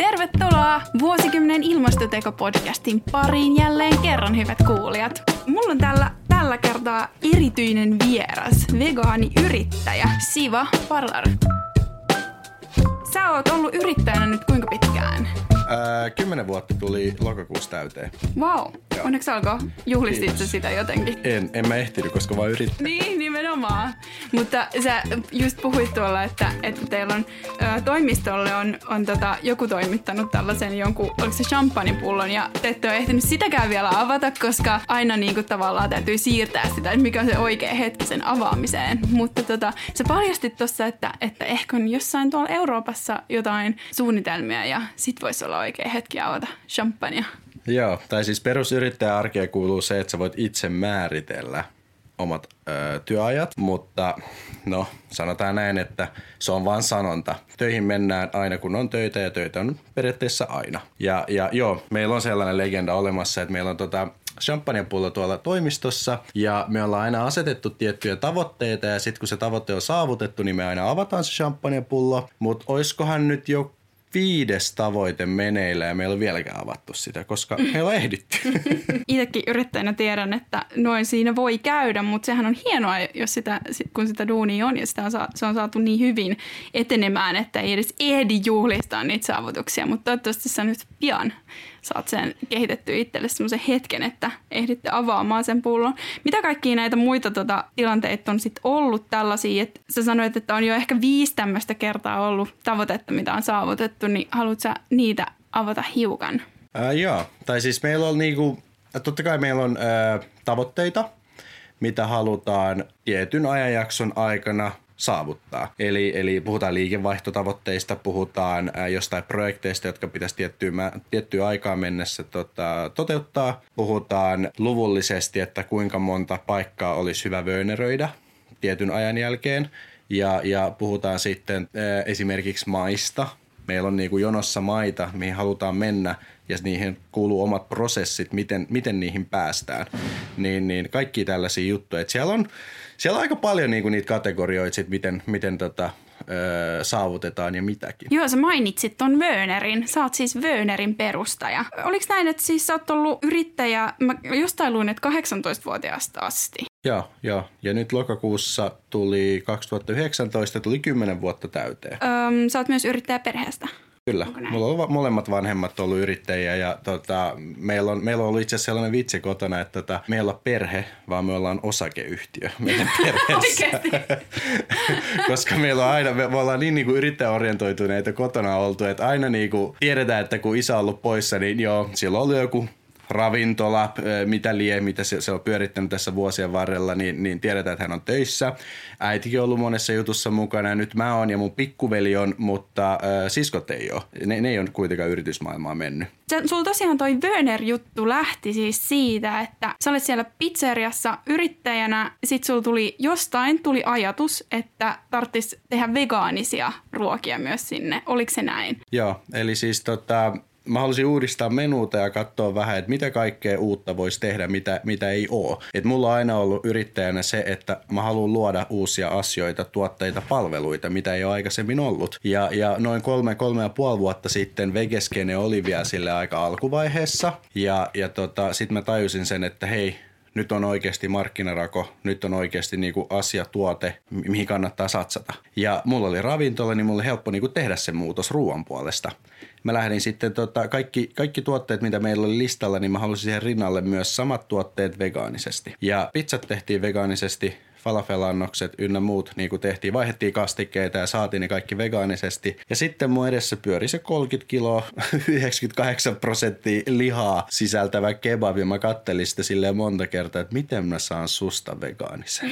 Tervetuloa vuosikymmenen ilmastoteko-podcastin pariin jälleen kerran, hyvät kuulijat. Mulla on tällä, tällä kertaa erityinen vieras, vegaaniyrittäjä Siva Parlar. Sä oot ollut yrittäjänä nyt kuinka pitkään? Ää, kymmenen vuotta tuli lokakuussa täyteen. Wow, onneksi alkoi. Juhlistit sä sitä jotenkin? En, en mä ehtinyt, koska vaan yritin. Niin, nimenomaan. Mutta sä just puhuit tuolla, että, että teillä on toimistolle on, on tota, joku toimittanut tällaisen jonkun, oliko se champagnepullon, ja te ette ole ehtinyt sitäkään vielä avata, koska aina niin kuin, tavallaan täytyy siirtää sitä, että mikä on se oikea hetki sen avaamiseen. Mutta tota, sä paljastit tuossa, että, että ehkä on jossain tuolla Euroopassa jotain suunnitelmia, ja sit voisi olla oikea hetki avata champagnea. Joo, tai siis perusyrittäjän arkeen kuuluu se, että sä voit itse määritellä omat ö, työajat, mutta no sanotaan näin, että se on vain sanonta. Töihin mennään aina kun on töitä ja töitä on periaatteessa aina. Ja, ja joo, meillä on sellainen legenda olemassa, että meillä on tota champagnepullo tuolla toimistossa. Ja me ollaan aina asetettu tiettyjä tavoitteita ja sitten kun se tavoite on saavutettu, niin me aina avataan se champagnepullo, mutta oiskohan nyt jo viides tavoite meneillä ja meillä on vieläkään avattu sitä, koska me on ehditty. Itsekin yrittäjänä tiedän, että noin siinä voi käydä, mutta sehän on hienoa, jos sitä, kun sitä duunia on ja sitä on, se on saatu niin hyvin etenemään, että ei edes ehdi juhlistaa niitä saavutuksia, mutta toivottavasti sä nyt pian saat sen kehitettyä itselle semmoisen hetken, että ehditte avaamaan sen pullon. Mitä kaikkia näitä muita tota, tilanteita on sitten ollut tällaisia, että sä sanoit, että on jo ehkä viisi tämmöistä kertaa ollut tavoitetta, mitä on saavutettu, niin haluatko niitä avata hiukan? Ää, joo, tai siis meillä on niinku, totta kai meillä on ää, tavoitteita, mitä halutaan tietyn ajanjakson aikana saavuttaa. Eli, eli puhutaan liikevaihtotavoitteista, puhutaan ää, jostain projekteista, jotka pitäisi tiettyä, tiettyä aikaa mennessä tota, toteuttaa. Puhutaan luvullisesti, että kuinka monta paikkaa olisi hyvä vööneröidä tietyn ajan jälkeen. Ja, ja puhutaan sitten ää, esimerkiksi maista. Meillä on niin kuin jonossa maita, mihin halutaan mennä ja niihin kuuluu omat prosessit, miten, miten niihin päästään. Niin, niin kaikki tällaisia juttuja. Et siellä on siellä on aika paljon niinku niitä kategorioita, miten, miten tota, öö, saavutetaan ja mitäkin. Joo, sä mainitsit ton Wönerin. Sä oot siis Wönerin perustaja. Oliko näin, että siis sä oot ollut yrittäjä, mä jostain luin, että 18-vuotiaasta asti? Joo, joo. Ja nyt lokakuussa tuli 2019, tuli 10 vuotta täyteen. Öm, sä oot myös yrittäjä perheestä. Kyllä. Mulla on molemmat vanhemmat ollut yrittäjiä ja tota, meillä, on, meillä on ollut itse asiassa sellainen vitsi kotona, että tota, me ei olla perhe, vaan me ollaan osakeyhtiö meidän perheessä. Koska meillä on aina, me, me ollaan niin, niin kuin yrittäjäorientoituneita kotona oltu, että aina niin kuin tiedetään, että kun isä on ollut poissa, niin joo, siellä on ollut joku ravintola, mitä lie, mitä se, se on pyörittänyt tässä vuosien varrella, niin, niin tiedetään, että hän on töissä. Äitikin on ollut monessa jutussa mukana ja nyt mä oon ja mun pikkuveli on, mutta äh, siskot ei ole. Ne, ne ei ole kuitenkaan yritysmaailmaa mennyt. Sulla tosiaan toi Wöner-juttu lähti siis siitä, että sä olet siellä pizzeriassa yrittäjänä, sit sulla tuli jostain tuli ajatus, että tarttis tehdä vegaanisia ruokia myös sinne. Oliko se näin? Joo, eli siis tota, mä halusin uudistaa menuuta ja katsoa vähän, että mitä kaikkea uutta voisi tehdä, mitä, mitä ei ole. Et mulla on aina ollut yrittäjänä se, että mä haluan luoda uusia asioita, tuotteita, palveluita, mitä ei ole aikaisemmin ollut. Ja, ja noin kolme, kolme ja puoli vuotta sitten Vegeskene oli vielä sille aika alkuvaiheessa. Ja, ja tota, sitten mä tajusin sen, että hei, nyt on oikeasti markkinarako, nyt on oikeasti niinku asia, tuote, mihin kannattaa satsata. Ja mulla oli ravintola, niin mulla oli helppo niinku tehdä se muutos ruoan puolesta mä lähdin sitten tota, kaikki, kaikki tuotteet, mitä meillä oli listalla, niin mä halusin siihen rinnalle myös samat tuotteet vegaanisesti. Ja pizzat tehtiin vegaanisesti, falafelannokset ynnä muut niin kuin tehtiin. Vaihdettiin kastikkeita ja saatiin ne kaikki vegaanisesti. Ja sitten mun edessä pyöri se 30 kiloa, 98 prosenttia lihaa sisältävä kebab. Ja mä kattelin sitä silleen monta kertaa, että miten mä saan susta vegaanisen.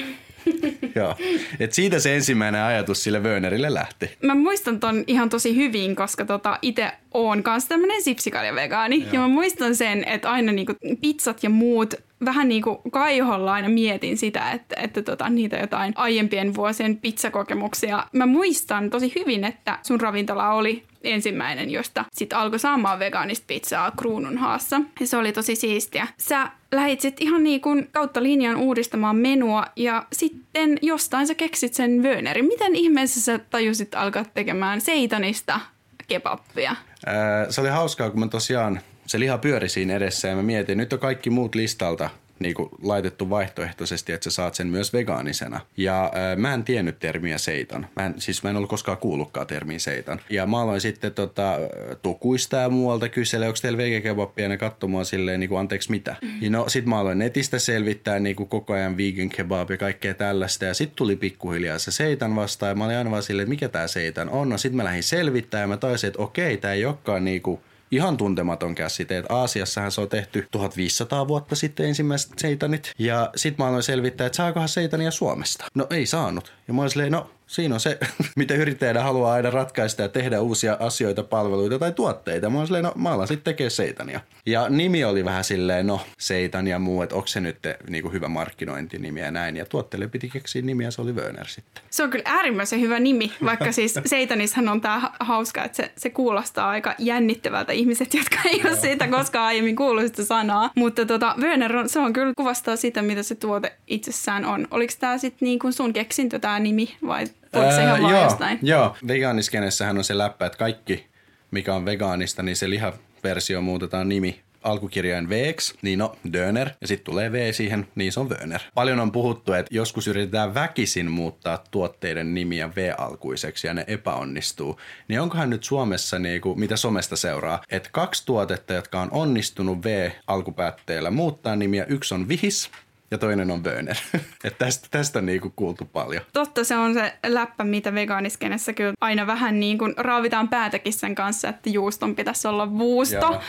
Joo. Et siitä se ensimmäinen ajatus sille Wönerille lähti. Mä muistan ton ihan tosi hyvin, koska tota itse oon kanssa tämmönen sipsikaljavegaani. Ja mä muistan sen, että aina niinku pizzat ja muut vähän niin kuin kaiholla aina mietin sitä, että, että tota, niitä jotain aiempien vuosien pizzakokemuksia. Mä muistan tosi hyvin, että sun ravintola oli ensimmäinen, josta sitten alkoi saamaan vegaanista pizzaa Kruununhaassa. Ja se oli tosi siistiä. Sä lähit sitten ihan niin kuin kautta linjan uudistamaan menua ja sitten jostain sä keksit sen Wönerin. Miten ihmeessä sä tajusit alkaa tekemään seitanista kebappia? Ää, se oli hauskaa, kun mä tosiaan, se liha pyöri siinä edessä ja mä mietin, nyt on kaikki muut listalta niin kuin laitettu vaihtoehtoisesti, että sä saat sen myös vegaanisena. Ja ää, mä en tiennyt termiä seitan. Mä en, siis mä en ollut koskaan kuullutkaan termiä seitan. Ja mä aloin sitten tota, tukuista ja muualta kysellä, onko teillä vegekebappia, ja mua silleen, niin kuin, anteeksi mitä. Ja no sit mä aloin netistä selvittää niin kuin koko ajan vegan kebab ja kaikkea tällaista. Ja sit tuli pikkuhiljaa se seitan vastaan ja mä olin aina vaan silleen, että mikä tää seitan on. No sit mä lähdin selvittää ja mä taisin, että okei, tää ei olekaan niinku ihan tuntematon käsite. Että Aasiassahan se on tehty 1500 vuotta sitten ensimmäiset seitanit. Ja sit mä aloin selvittää, että saakohan seitania Suomesta. No ei saanut. Ja mä olin silleen, no siinä on se, mitä yrittäjänä haluaa aina ratkaista ja tehdä uusia asioita, palveluita tai tuotteita. Mä silleen, no mä alan sitten tekee seitania. Ja nimi oli vähän silleen, no seitan ja muu, että onko se nyt niin kuin hyvä markkinointinimi ja näin. Ja tuotteelle piti keksiä nimi ja se oli Wörner sitten. Se on kyllä äärimmäisen hyvä nimi, vaikka siis seitanishan on tämä hauska, että se, se kuulostaa aika jännittävältä ihmiset, jotka ei ole siitä koskaan aiemmin kuullut sitä sanaa. Mutta tota, Wörner on, se on kyllä kuvastaa sitä, mitä se tuote itsessään on. Oliko tämä sitten niin kuin sun keksintö tämä nimi vai Voiko se ihan joo, jostain? Joo, vegaaniskenessähän on se läppä, että kaikki, mikä on vegaanista, niin se lihaversio muutetaan nimi alkukirjain v niin no, Döner, ja sitten tulee V siihen, niin se on Wöner. Paljon on puhuttu, että joskus yritetään väkisin muuttaa tuotteiden nimiä V-alkuiseksi ja ne epäonnistuu. Niin onkohan nyt Suomessa, niin kuin, mitä somesta seuraa, että kaksi tuotetta, jotka on onnistunut V-alkupäätteellä muuttaa nimiä, yksi on Vihis ja toinen on Böner. Et tästä, tästä on niinku kuultu paljon. Totta, se on se läppä, mitä vegaaniskenessä kyllä aina vähän niin kuin raavitaan päätäkin sen kanssa, että juuston pitäisi olla vuusto Joo.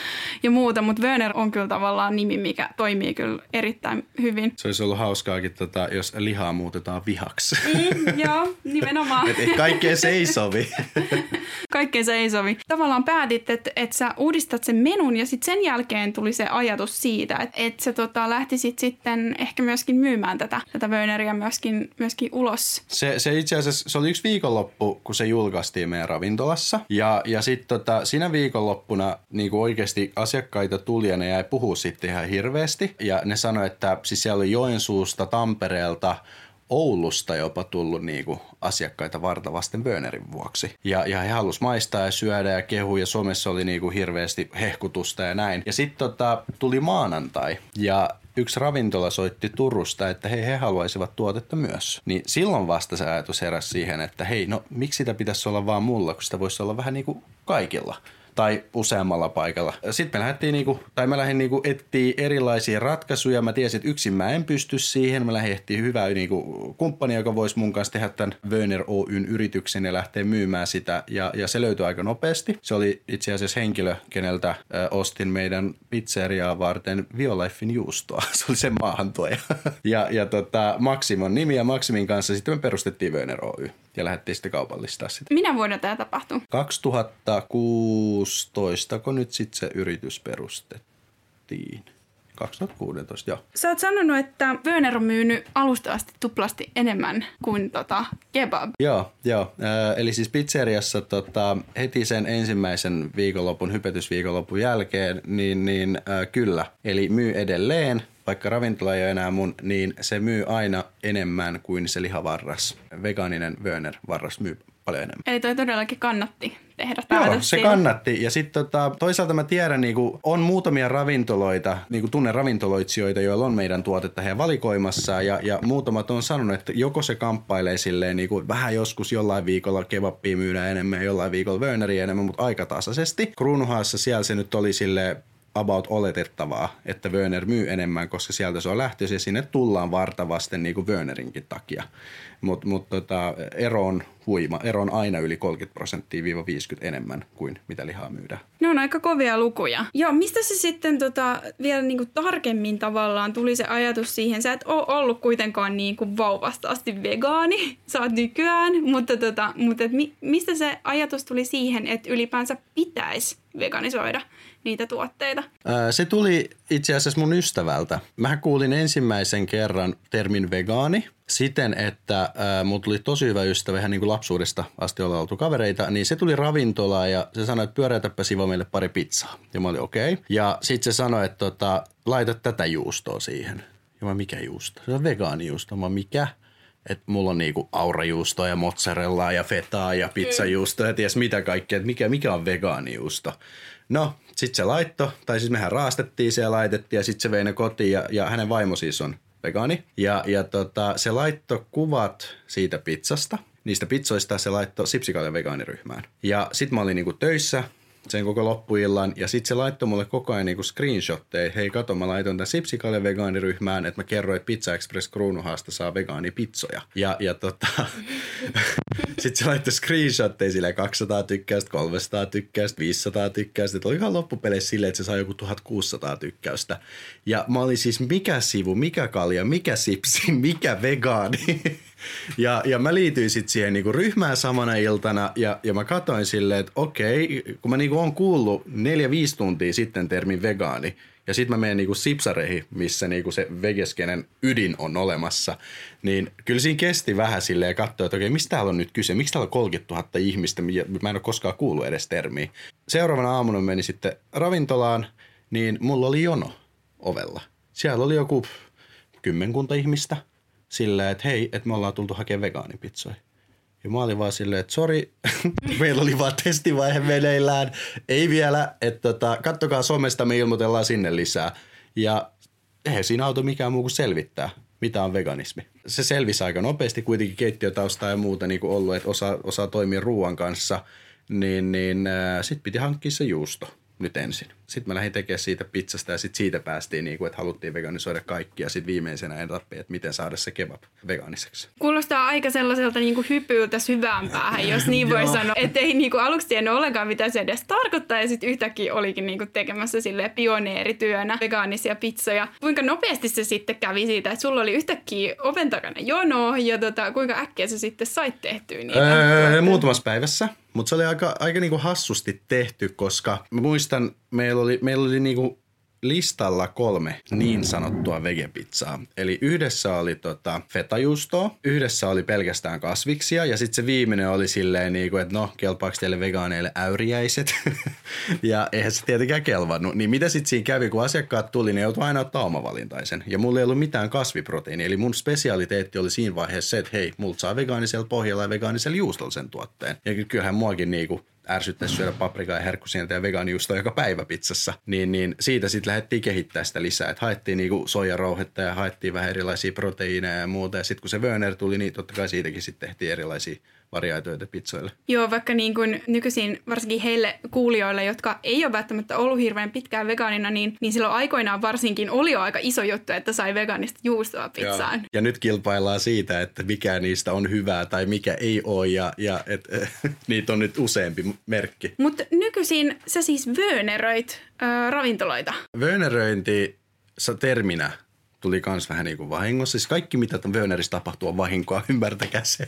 ja muuta, mutta Böner on kyllä tavallaan nimi, mikä toimii kyllä erittäin hyvin. Se olisi ollut hauskaakin, tota, jos lihaa muutetaan vihaksi. Mm, joo, nimenomaan. et, et kaikkeen se ei sovi. kaikkeen se ei sovi. Tavallaan päätit, että, että sä uudistat sen menun ja sitten sen jälkeen tuli se ajatus siitä, että, että sä tota, lähtisit sitten ehkä myöskin myymään tätä, tätä Werneriä myöskin, myöskin ulos. Se, se itse asiassa, se oli yksi viikonloppu, kun se julkaistiin meidän ravintolassa. Ja, ja sitten tota, siinä viikonloppuna niin oikeasti asiakkaita tuli ja ne jäi puhua sitten ihan hirveästi. Ja ne sanoi, että siis siellä oli Joensuusta, Tampereelta, Oulusta jopa tullut niinku asiakkaita vartavasten Wörnerin vuoksi. Ja, ja he halus maistaa ja syödä ja kehu ja somessa oli niinku hirveästi hehkutusta ja näin. Ja sitten tota, tuli maanantai ja yksi ravintola soitti Turusta, että hei, he haluaisivat tuotetta myös. Niin silloin vasta se ajatus heräsi siihen, että hei, no miksi sitä pitäisi olla vaan mulla, kun sitä voisi olla vähän niin kuin kaikilla tai useammalla paikalla. Sitten me lähdettiin niinku, tai mä lähdin niinku etsiä erilaisia ratkaisuja. Mä tiesin, että yksin mä en pysty siihen. Mä lähdin etsiä hyvää niinku kumppania, joka voisi mun kanssa tehdä tämän Wöner Oyn yrityksen ja lähteä myymään sitä. Ja, ja se löytyi aika nopeasti. Se oli itse asiassa henkilö, keneltä äh, ostin meidän pizzeriaa varten Violifein juustoa. Se oli sen maahantuoja. ja, ja tota, Maximon nimi ja Maximin kanssa sitten me perustettiin Wöner Oy ja lähdettiin sitten kaupallistaa sitä. Minä vuonna tämä tapahtui? 2016, kun nyt sitten se yritys perustettiin. 2016, joo. Sä oot sanonut, että Wöner on myynyt alusta asti tuplasti enemmän kuin tota kebab. Joo, joo. Eli siis pizzeriassa tota, heti sen ensimmäisen viikonlopun, hypetysviikonlopun jälkeen, niin, niin äh, kyllä. Eli myy edelleen vaikka ravintola ei ole enää mun, niin se myy aina enemmän kuin se lihavarras. Vegaaninen Wörner varras myy paljon enemmän. Eli toi todellakin kannatti tehdä Joo, se siitä. kannatti. Ja sitten tota, toisaalta mä tiedän, niinku, on muutamia ravintoloita, niinku tunne ravintoloitsijoita, joilla on meidän tuotetta heidän valikoimassa. Ja, ja muutamat on sanonut, että joko se kamppailee silleen niinku, vähän joskus jollain viikolla kebappia myydään enemmän ja jollain viikolla Wörneriä enemmän, mutta aika tasaisesti. Kruunuhaassa siellä se nyt oli sille about oletettavaa, että Wörner myy enemmän, koska sieltä se on lähtöisin ja sinne tullaan vartavasten niin kuin Wörnerinkin takia. Mutta mut tota, ero on huima. Ero on aina yli 30 prosenttia viiva 50 enemmän kuin mitä lihaa myydään. Ne on aika kovia lukuja. Joo, mistä se sitten tota, vielä niinku tarkemmin tavallaan tuli se ajatus siihen? Sä et ole ollut kuitenkaan niinku vauvasta asti vegaani, sä oot nykyään, mutta, tota, mutta et mi, mistä se ajatus tuli siihen, että ylipäänsä pitäisi veganisoida niitä tuotteita? se tuli itse asiassa mun ystävältä. Mä kuulin ensimmäisen kerran termin vegaani siten, että mulla tuli tosi hyvä ystävä ihan niin kuin lapsuudesta asti olla oltu kavereita, niin se tuli ravintolaan ja se sanoi, että pyöräytäpä Sivo meille pari pizzaa. Ja mä olin okei. Okay. Ja sitten se sanoi, että tota, laita tätä juustoa siihen. Ja mä mikä juusto? Se on vegaanijuusto. Mä mikä? Että mulla on niinku aurajuustoa ja mozzarellaa ja fetaa ja pizzajuustoa ja ties mitä kaikkea, että mikä, mikä on vegaanijuusto. No, sitten se laitto, tai siis mehän raastettiin se ja laitettiin ja sitten se vei ne kotiin ja, ja hänen vaimo siis on vegaani. Ja, ja tota, se laitto kuvat siitä pizzasta, niistä pizzoista se laittoi sipsikaljan vegaaniryhmään. Ja sitten mä olin niinku töissä sen koko loppuillan. Ja sitten se laittoi mulle koko ajan niinku screenshotteja. Hei kato, mä laitoin tämän Sipsikalle vegaaniryhmään, että mä kerroin, että Pizza Express Kruunuhaasta saa vegaanipizzoja. Ja, ja tota, sitten se laittoi screenshotteja sille 200 tykkäystä, 300 tykkäystä, 500 tykkäystä. Että oli ihan loppupeleissä silleen, että se sai joku 1600 tykkäystä. Ja mä olin siis mikä sivu, mikä kalja, mikä sipsi, mikä vegaani. Ja, ja mä liityin sitten siihen niinku ryhmään samana iltana ja, ja mä katsoin silleen, että okei, kun mä niinku on kuullut neljä-viisi tuntia sitten termin vegaani, ja sitten mä menen niinku sipsareihin, missä niinku se vegeskenen ydin on olemassa, niin kyllä siinä kesti vähän silleen katsoa, että okei, mistä täällä on nyt kyse, miksi täällä on 30 000 ihmistä, mä en ole koskaan kuullut edes termiä. Seuraavana aamuna meni sitten ravintolaan, niin mulla oli jono ovella. Siellä oli joku kymmenkunta ihmistä – silleen, että hei, että me ollaan tultu hakemaan vegaanipizzoja. Ja mä olin vaan silleen, että sori, meillä oli vaan testivaihe meneillään. Ei vielä, että tota, kattokaa somesta, me ilmoitellaan sinne lisää. Ja eihän siinä auto mikään muu kuin selvittää, mitä on veganismi. Se selvisi aika nopeasti, kuitenkin keittiötaustaa ja muuta niin kuin ollut, että osaa, osaa toimia ruoan kanssa. Niin, niin äh, sitten piti hankkia se juusto nyt ensin. Sitten mä lähdin tekemään siitä pizzasta ja sitten siitä päästiin, niin kuin, että haluttiin veganisoida kaikki. Ja sitten viimeisenä etappi, että miten saada se kebab vegaaniseksi. Kuulostaa aika sellaiselta niin kuin hypyyltä syvään päähän, jos niin voi sanoa. Että ei niin kuin aluksi tiennyt ollenkaan, mitä se edes tarkoittaa. Ja sitten yhtäkkiä olikin niin kuin tekemässä sille pioneerityönä vegaanisia pizzoja. Kuinka nopeasti se sitten kävi siitä, että sulla oli yhtäkkiä oven takana jono ja tota, kuinka äkkiä se sitten sait tehtyä niitä? Öö, muutamassa päivässä. Mutta se oli aika, aika niinku hassusti tehty, koska mä muistan, meillä oli, meillä oli niinku listalla kolme niin sanottua vegepizzaa. Eli yhdessä oli tota fetajuustoa, yhdessä oli pelkästään kasviksia ja sitten se viimeinen oli silleen niin kuin, että no, kelpaako teille vegaaneille äyriäiset? ja eihän se tietenkään kelvannut. Niin mitä sitten siinä kävi, kun asiakkaat tuli, niin joutui aina ottaa omavalintaisen. Ja mulla ei ollut mitään kasviproteiinia. Eli mun spesialiteetti oli siinä vaiheessa se, että hei, multa saa vegaanisella pohjalla ja vegaanisella juustolla sen tuotteen. Ja kyllähän muakin niinku ärsyttäisi syödä paprikaa ja herkkusientä ja vegaanijuustoa joka päivä pizzassa, niin, niin siitä sitten lähdettiin kehittämään sitä lisää. Että haettiin niinku soijarouhetta ja haettiin vähän erilaisia proteiineja ja muuta. Ja sitten kun se Wörner tuli, niin totta kai siitäkin sitten tehtiin erilaisia variaatioita pizzoille. Joo, vaikka niin kuin nykyisin varsinkin heille kuulijoille, jotka ei ole välttämättä ollut hirveän pitkään vegaanina, niin, niin silloin aikoinaan varsinkin oli jo aika iso juttu, että sai vegaanista juustoa pizzaan. Joo. Ja nyt kilpaillaan siitä, että mikä niistä on hyvää tai mikä ei ole ja, ja et, niitä on nyt useampi merkki. Mutta nykyisin sä siis vööneröit äh, ravintoloita. Vööneröinti terminä tuli kans vähän niin kuin vahingossa. Siis kaikki, mitä Wernerissä tapahtuu, on vahinkoa, ymmärtäkää se.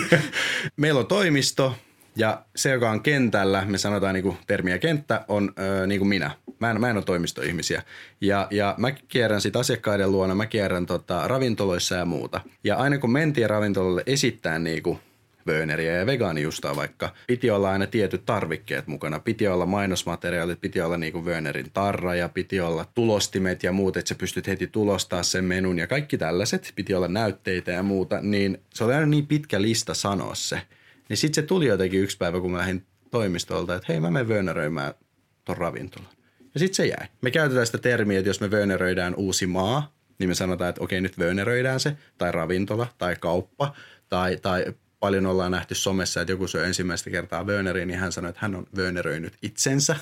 Meillä on toimisto, ja se, joka on kentällä, me sanotaan niin kuin termiä kenttä, on öö, niin kuin minä. Mä en, mä en ole toimistoihmisiä. Ja, ja mä kierrän sit asiakkaiden luona, mä kierrän tota, ravintoloissa ja muuta. Ja aina kun mentiin ravintolalle esittää niin kuin Wörneriä ja vegaanijuustoa vaikka. Piti olla aina tietyt tarvikkeet mukana. Piti olla mainosmateriaalit, piti olla niinku Wörnerin tarra ja piti olla tulostimet ja muut, että sä pystyt heti tulostaa sen menun ja kaikki tällaiset. Piti olla näytteitä ja muuta, niin se oli aina niin pitkä lista sanoa se. Niin sitten se tuli jotenkin yksi päivä, kun mä lähdin toimistolta, että hei mä menen Wörneröimään ton ravintolan. Ja sitten se jäi. Me käytetään sitä termiä, että jos me Wörneröidään uusi maa, niin me sanotaan, että okei nyt Wörneröidään se, tai ravintola, tai kauppa, tai, tai paljon ollaan nähty somessa, että joku syö ensimmäistä kertaa Wörneriin, niin hän sanoi, että hän on Wörneröinyt itsensä.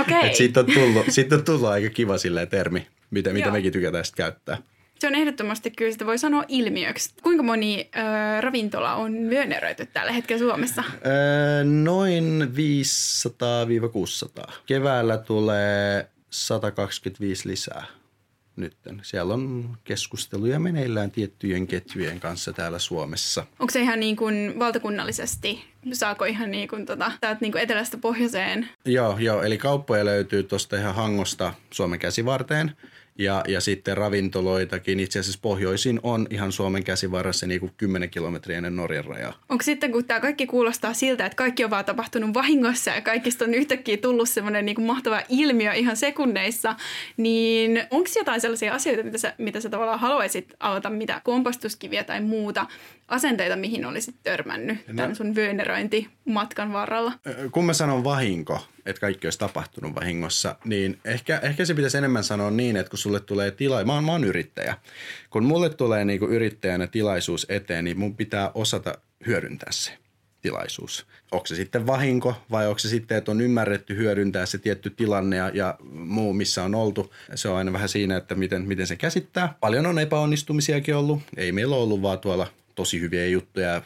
Okay. siitä, on tullut, siitä on tullut aika kiva termi, mitä, mitä mekin tykätään sitten käyttää. Se on ehdottomasti kyllä, sitä voi sanoa ilmiöksi. Kuinka moni ö, ravintola on vyöneröity tällä hetkellä Suomessa? Öö, noin 500-600. Keväällä tulee 125 lisää nytten. Siellä on keskusteluja meneillään tiettyjen ketjujen kanssa täällä Suomessa. Onko se ihan niin kuin valtakunnallisesti? Saako ihan niin kuin tota, täältä niin kuin etelästä pohjoiseen? Joo, joo, eli kauppoja löytyy tuosta ihan Hangosta Suomen käsivarteen. Ja, ja sitten ravintoloitakin. Itse asiassa pohjoisin on ihan Suomen käsivarrassa niin kuin 10 kilometriä ennen Norjan rajaa. Onko sitten, kun tämä kaikki kuulostaa siltä, että kaikki on vaan tapahtunut vahingossa ja kaikista on yhtäkkiä tullut semmoinen niin mahtava ilmiö ihan sekunneissa, niin onko jotain sellaisia asioita, mitä sä, mitä sä tavallaan haluaisit avata, mitä kompostuskiviä tai muuta asenteita, mihin olisit törmännyt tämän sun matkan varrella? Kun mä sanon vahinko, että kaikki olisi tapahtunut vahingossa, niin ehkä, ehkä se pitäisi enemmän sanoa niin, että kun sulle tulee tila, mä oon, mä oon yrittäjä. Kun mulle tulee niinku yrittäjänä tilaisuus eteen, niin mun pitää osata hyödyntää se tilaisuus. Onko se sitten vahinko vai onko se sitten, että on ymmärretty hyödyntää se tietty tilanne ja, ja muu, missä on oltu. Se on aina vähän siinä, että miten, miten se käsittää. Paljon on epäonnistumisiakin ollut. Ei meillä ollut vaan tuolla tosi hyviä juttuja,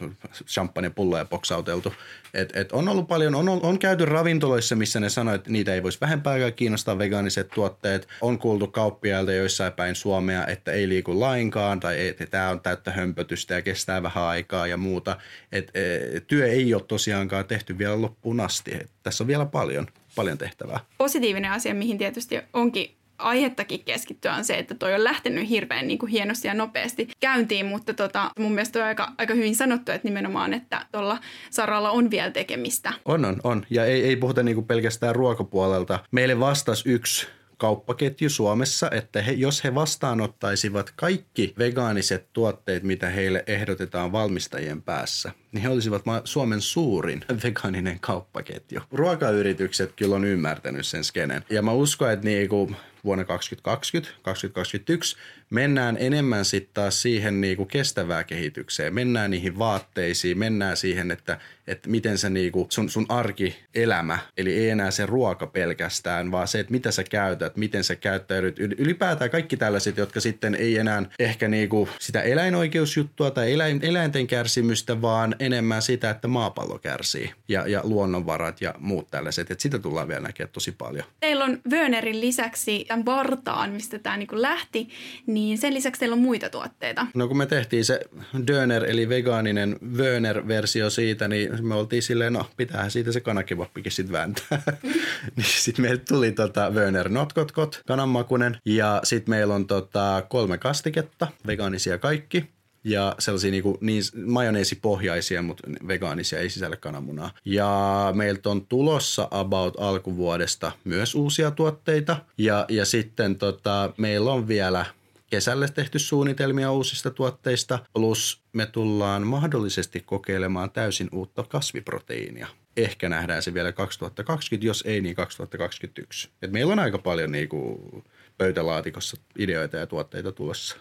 champagnepulloja boksauteltu. Et, et on ollut paljon, on, on käyty ravintoloissa, missä ne sanoivat, että niitä ei voisi vähempääkään kiinnostaa vegaaniset tuotteet. On kuultu kauppiailta joissain päin Suomea, että ei liiku lainkaan tai että tämä on täyttä hömpötystä ja kestää vähän aikaa ja muuta. Et, et, työ ei ole tosiaankaan tehty vielä loppuun asti. Et tässä on vielä paljon, paljon tehtävää. Positiivinen asia, mihin tietysti onkin aihettakin keskittyä on se, että toi on lähtenyt hirveän niin kuin hienosti ja nopeasti käyntiin, mutta tota, mun mielestä on aika, aika hyvin sanottu, että nimenomaan, että tuolla saralla on vielä tekemistä. On, on, on. Ja ei, ei puhuta niin kuin pelkästään ruokapuolelta. Meille vastasi yksi kauppaketju Suomessa, että he, jos he vastaanottaisivat kaikki vegaaniset tuotteet, mitä heille ehdotetaan valmistajien päässä, niin he olisivat Suomen suurin vegaaninen kauppaketju. Ruokayritykset kyllä on ymmärtänyt sen skenen. Ja mä uskon, että niinku vuonna 2020, 2021 mennään enemmän sitten taas siihen niinku kestävää kehitykseen. Mennään niihin vaatteisiin, mennään siihen, että, että miten se niinku sun, sun arkielämä, eli ei enää se ruoka pelkästään, vaan se, että mitä sä käytät, miten sä käyttäydyt. Ylipäätään kaikki tällaiset, jotka sitten ei enää ehkä niinku sitä eläinoikeusjuttua tai eläin, eläinten kärsimystä, vaan enemmän sitä, että maapallo kärsii ja, ja luonnonvarat ja muut tällaiset. Että sitä tullaan vielä näkemään tosi paljon. Teillä on Wönerin lisäksi tämän vartaan, mistä tämä niinku lähti, niin sen lisäksi teillä on muita tuotteita. No kun me tehtiin se Döner eli vegaaninen Wöner-versio siitä, niin me oltiin silleen, no pitäähän siitä se kanakevappikin sitten vääntää. niin sitten meille tuli tota Wöner Notkotkot, kananmakunen ja sitten meillä on tota kolme kastiketta, vegaanisia kaikki ja sellaisia niin, kuin, niin majoneesipohjaisia, mutta vegaanisia ei sisällä kananmunaa. Ja meiltä on tulossa about alkuvuodesta myös uusia tuotteita. Ja, ja sitten tota, meillä on vielä kesälle tehty suunnitelmia uusista tuotteista, plus me tullaan mahdollisesti kokeilemaan täysin uutta kasviproteiinia. Ehkä nähdään se vielä 2020, jos ei niin 2021. Et meillä on aika paljon niinku pöytälaatikossa ideoita ja tuotteita tulossa.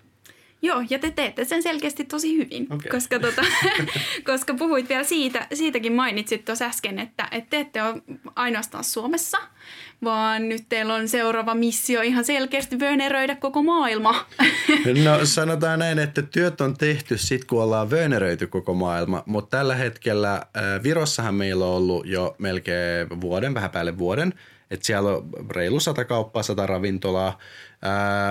Joo, ja te teette sen selkeästi tosi hyvin, okay. koska, tota, koska puhuit vielä siitä, siitäkin mainitsit tuossa äsken, että, että te ette ole ainoastaan Suomessa, vaan nyt teillä on seuraava missio ihan selkeästi vöneröidä koko maailma. No sanotaan näin, että työt on tehty sitten, kun ollaan vöneröity koko maailma, mutta tällä hetkellä äh, Virossahan meillä on ollut jo melkein vuoden, vähän päälle vuoden, että siellä on reilu sata kauppaa, sata ravintolaa.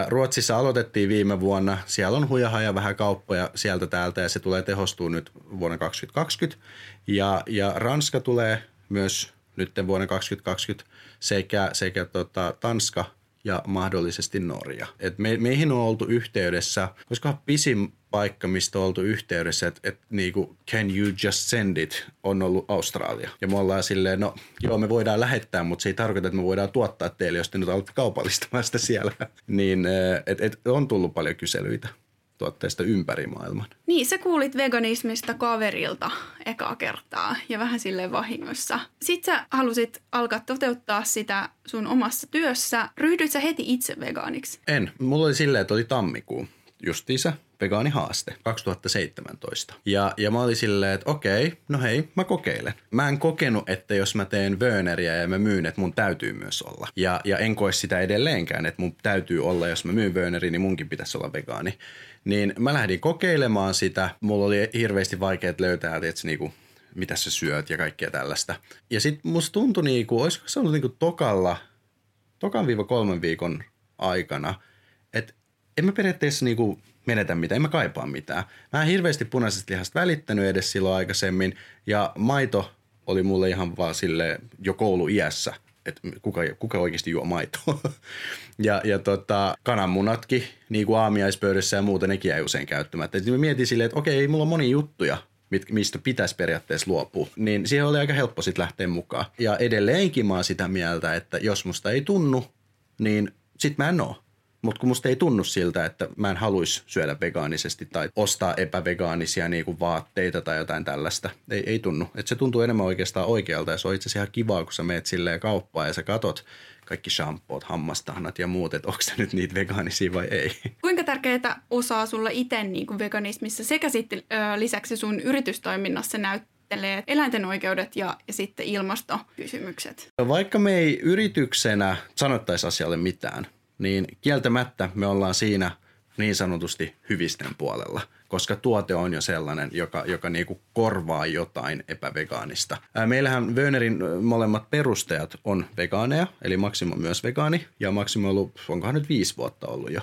Ruotsissa aloitettiin viime vuonna. Siellä on hujahaja vähän kauppoja sieltä täältä ja se tulee tehostuu nyt vuonna 2020. Ja, ja Ranska tulee myös nyt vuonna 2020 sekä, sekä tota, Tanska – ja mahdollisesti Norja. Et me, meihin on oltu yhteydessä, koska pisin paikka, mistä on oltu yhteydessä, että et, niinku, can you just send it, on ollut Australia. Ja me ollaan silleen, no joo, me voidaan lähettää, mutta se ei tarkoita, että me voidaan tuottaa teille, jos te nyt olette kaupallistamaan sitä siellä. niin et, et, on tullut paljon kyselyitä tuotteista ympäri maailman. Niin, sä kuulit veganismista kaverilta ekaa kertaa ja vähän sille vahingossa. Sitten sä halusit alkaa toteuttaa sitä sun omassa työssä. Ryhdyit sä heti itse vegaaniksi? En. Mulla oli silleen, että oli tammikuu justiinsa vegaanihaaste 2017. Ja, ja mä olin silleen, että okei, no hei, mä kokeilen. Mä en kokenut, että jos mä teen Werneriä ja mä myyn, että mun täytyy myös olla. Ja, ja en koe sitä edelleenkään, että mun täytyy olla, jos mä myyn Werneriä, niin munkin pitäisi olla vegaani. Niin mä lähdin kokeilemaan sitä. Mulla oli hirveästi vaikeat löytää, että niinku, mitä sä syöt ja kaikkea tällaista. Ja sitten musta tuntui niinku, olisiko se ollut niinku tokalla, tokan viiva kolmen viikon aikana, että en mä periaatteessa niinku menetä mitään, en mä kaipaa mitään. Mä en hirveästi punaisesta lihasta välittänyt edes silloin aikaisemmin ja maito oli mulle ihan vaan sille jo kouluiässä että kuka, kuka oikeasti juo maitoa. ja, ja tota, kananmunatkin, niin kuin aamiaispöydässä ja muuta, nekin jäi usein käyttämättä. Et mä mietin silleen, että okei, mulla on moni juttuja, mistä pitäisi periaatteessa luopua, niin siihen oli aika helppo sitten lähteä mukaan. Ja edelleenkin mä oon sitä mieltä, että jos musta ei tunnu, niin sit mä en oo. Mutta kun musta ei tunnu siltä, että mä en haluaisi syödä vegaanisesti tai ostaa epävegaanisia niinku vaatteita tai jotain tällaista. Ei, ei tunnu. Et se tuntuu enemmän oikeastaan oikealta ja se on itse asiassa ihan kivaa, kun sä meet silleen kauppaan ja sä katot kaikki shampoot, hammastahnat ja muut, että onko se nyt niitä vegaanisia vai ei. Kuinka tärkeää osaa sulla itse niin veganismissa sekä sitten ö, lisäksi sun yritystoiminnassa näyttelee eläinten oikeudet ja, ja sitten ilmastokysymykset? Vaikka me ei yrityksenä sanottaisi asialle mitään, niin kieltämättä me ollaan siinä niin sanotusti hyvisten puolella, koska tuote on jo sellainen, joka, joka niinku korvaa jotain epävegaanista. Meillähän Wönerin molemmat perustajat on vegaaneja, eli Maksimo on myös vegaani, ja Maksimo on ollut, onkohan nyt viisi vuotta ollut jo.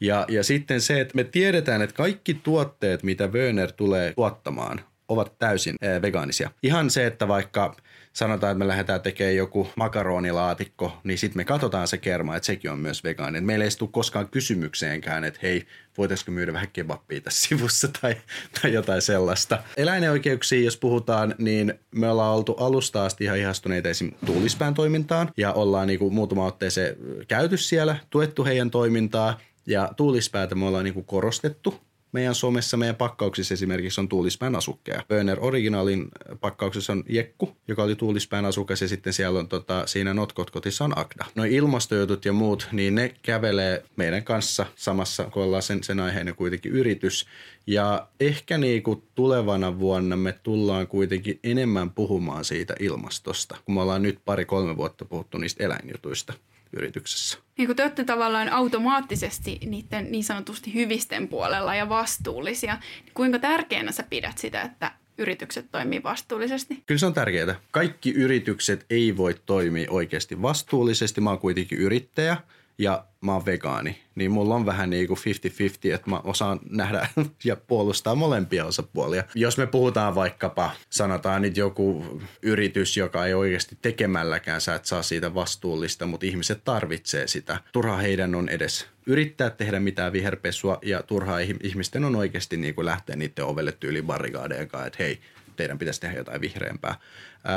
Ja, ja sitten se, että me tiedetään, että kaikki tuotteet, mitä Wöner tulee tuottamaan, ovat täysin vegaanisia. Ihan se, että vaikka sanotaan, että me lähdetään tekemään joku makaronilaatikko, niin sitten me katsotaan se kerma, että sekin on myös vegaaninen. Meillä ei tule koskaan kysymykseenkään, että hei, voitaisiko myydä vähän kebappia tässä sivussa tai, tai jotain sellaista. Eläineoikeuksia, jos puhutaan, niin me ollaan oltu alusta asti ihan ihastuneita esim. Tuulispään toimintaan ja ollaan niin kuin muutama otteeseen käyty siellä, tuettu heidän toimintaa ja tuulispäätä me ollaan niin kuin korostettu meidän somessa, meidän pakkauksissa esimerkiksi on tuulispään asukkeja. Burner Originalin pakkauksessa on Jekku, joka oli tuulispään asukas ja sitten siellä on tota, siinä Notkotkotissa on Agda. No ilmastojutut ja muut, niin ne kävelee meidän kanssa samassa, kun ollaan sen, sen aiheena kuitenkin yritys. Ja ehkä niin kuin tulevana vuonna me tullaan kuitenkin enemmän puhumaan siitä ilmastosta, kun me ollaan nyt pari-kolme vuotta puhuttu niistä eläinjutuista yrityksessä. Niin kuin te olette tavallaan automaattisesti niiden niin sanotusti hyvisten puolella ja vastuullisia. Niin kuinka tärkeänä sä pidät sitä, että yritykset toimii vastuullisesti? Kyllä se on tärkeää. Kaikki yritykset ei voi toimia oikeasti vastuullisesti. Mä oon kuitenkin yrittäjä ja mä oon vegaani, niin mulla on vähän niin kuin 50-50, että mä osaan nähdä ja puolustaa molempia osapuolia. Jos me puhutaan vaikkapa, sanotaan nyt joku yritys, joka ei oikeasti tekemälläkään sä et saa siitä vastuullista, mutta ihmiset tarvitsee sitä. Turha heidän on edes yrittää tehdä mitään viherpesua ja turhaa ihmisten on oikeasti niin kuin lähteä niiden ovelle tyyliin barrikaadeen kanssa, että hei, teidän pitäisi tehdä jotain vihreämpää.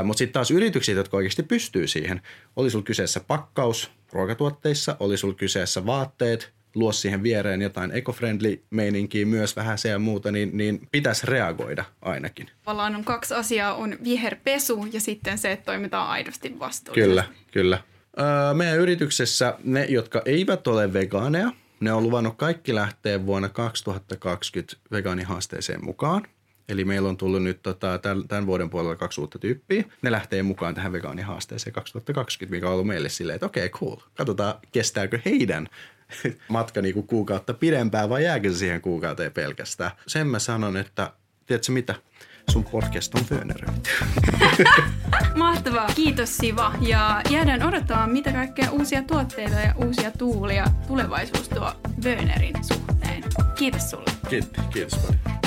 Mutta sitten taas yrityksiä, jotka oikeasti pystyy siihen, oli sulla kyseessä pakkaus ruokatuotteissa, oli sulla kyseessä vaatteet, luo siihen viereen jotain eco-friendly meininkiä myös vähän se ja muuta, niin, niin pitäisi reagoida ainakin. Tavallaan on kaksi asiaa, on viherpesu ja sitten se, että toimitaan aidosti vastuullisesti. Kyllä, kyllä. Öö, meidän yrityksessä ne, jotka eivät ole vegaaneja, ne on luvannut kaikki lähteä vuonna 2020 vegaanihaasteeseen mukaan. Eli meillä on tullut nyt tota, tämän, vuoden puolella kaksi uutta tyyppiä. Ne lähtee mukaan tähän vegaanihaasteeseen 2020, mikä on ollut meille silleen, että okei, okay, cool. Katsotaan, kestääkö heidän matka niinku kuukautta pidempään vai jääkö se siihen kuukauteen pelkästään. Sen mä sanon, että tiedätkö mitä? Sun podcast on Föneröity. Mahtavaa. Kiitos Siva. Ja jäädään odottamaan, mitä kaikkea uusia tuotteita ja uusia tuulia tulevaisuus tuo Wönerin suhteen. Kiitos sulle. Kiitos, kiitos paljon.